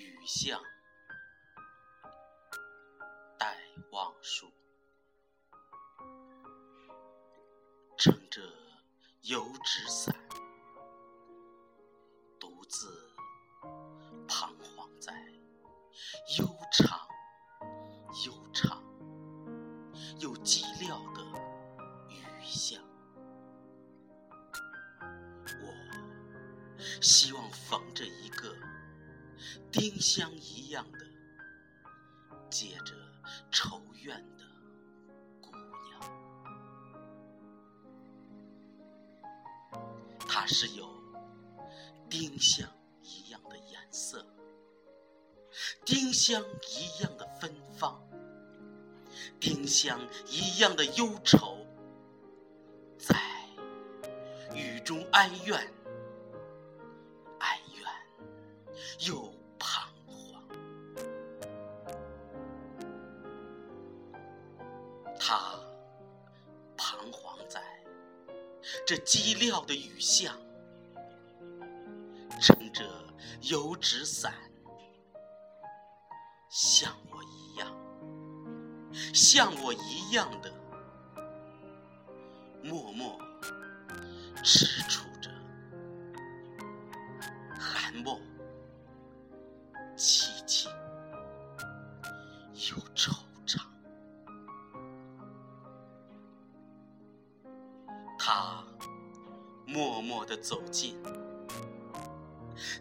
雨巷，戴望舒，撑着油纸伞，独自彷徨在悠长、悠长又寂寥的雨巷。我希望逢着一个丁香一样的结着愁怨的姑娘，她是有丁香一样的颜色，丁香一样的芬芳，丁香一样的忧愁，在雨中哀怨。哀怨又他彷徨在这寂寥的雨巷，撑着油纸伞，像我一样，像我一样的默默踟蹰着寒梦。凄凄忧愁默默地走近，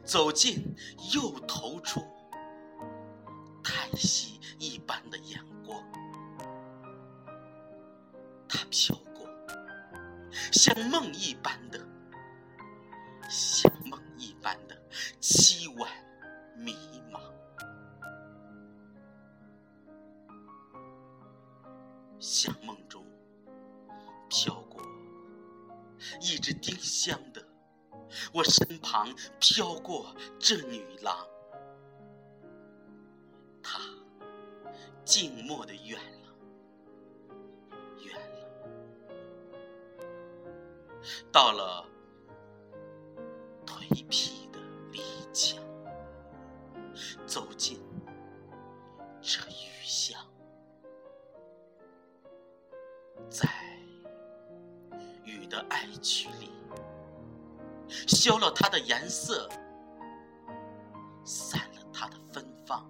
走近又投出叹息一般的眼光。他飘过，像梦一般的，像梦一般的凄婉迷茫。像梦我身旁飘过这女郎，她静默的远了，远了，到了颓圮的篱墙，走进消了它的颜色，散了它的芬芳，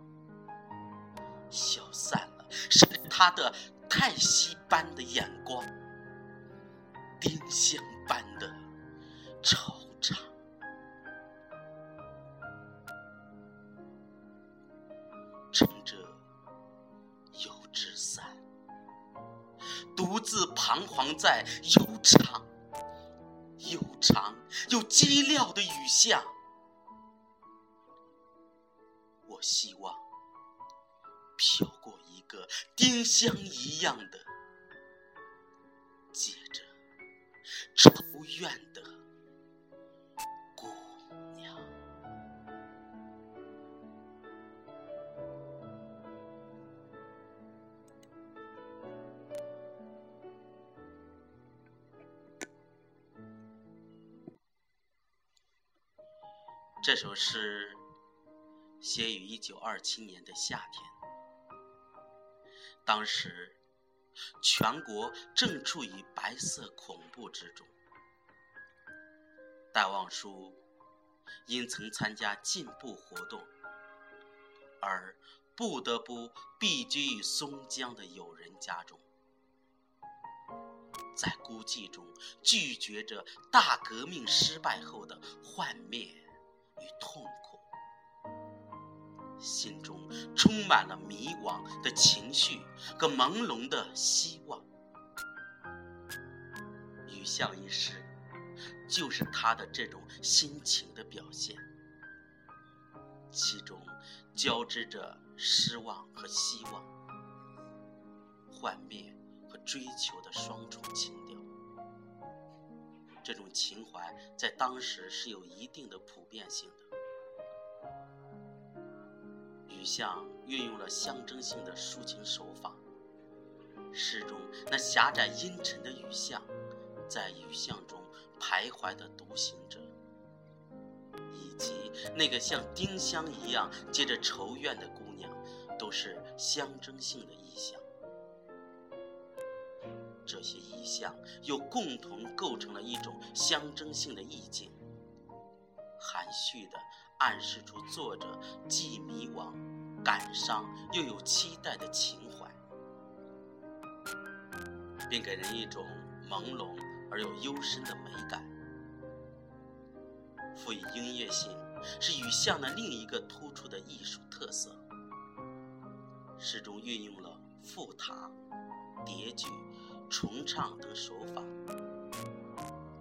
消散了甚至它的叹息般的眼光，丁香般的惆怅，撑着油纸伞。独自彷徨在悠长、又长又寂寥的雨巷，我希望飘过一个丁香一样的结着愁怨的。这首诗写于一九二七年的夏天，当时全国正处于白色恐怖之中。戴望舒因曾参加进步活动，而不得不避居于松江的友人家中，在孤寂中拒绝着大革命失败后的幻灭。与痛苦，心中充满了迷惘的情绪和朦胧的希望。雨巷一诗，就是他的这种心情的表现，其中交织着失望和希望，幻灭和追求的双重情调。这种情怀在当时是有一定的普遍性的。雨巷运用了象征性的抒情手法，诗中那狭窄阴沉的雨巷，在雨巷中徘徊的独行者，以及那个像丁香一样结着愁怨的姑娘，都是象征性的意象。这些意象又共同构成了一种象征性的意境，含蓄地暗示出作者既迷惘、感伤又有期待的情怀，并给人一种朦胧而又幽深的美感。赋予音乐性是雨巷的另一个突出的艺术特色。诗中运用了复沓、叠句。重唱等手法，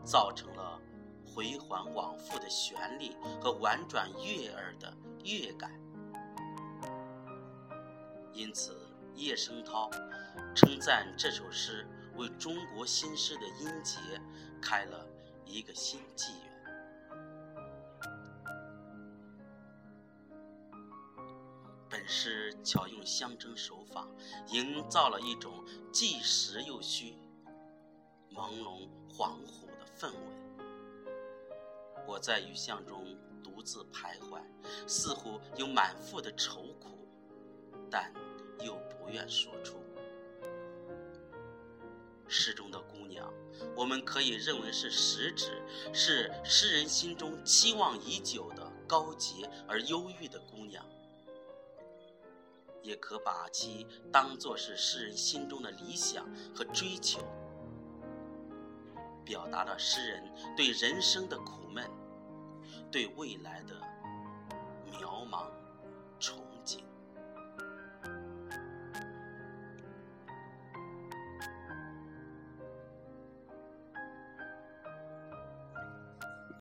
造成了回环往复的旋律和婉转悦耳的乐感。因此，叶圣涛称赞这首诗为中国新诗的音节开了一个新纪元。本诗巧用象征手法，营造了一种既实又虚、朦胧恍惚的氛围。我在雨巷中独自徘徊，似乎有满腹的愁苦，但又不愿说出。诗中的姑娘，我们可以认为是实指，是诗人心中期望已久的高洁而忧郁的姑娘。也可把其当作是诗人心中的理想和追求，表达了诗人对人生的苦闷，对未来的渺茫。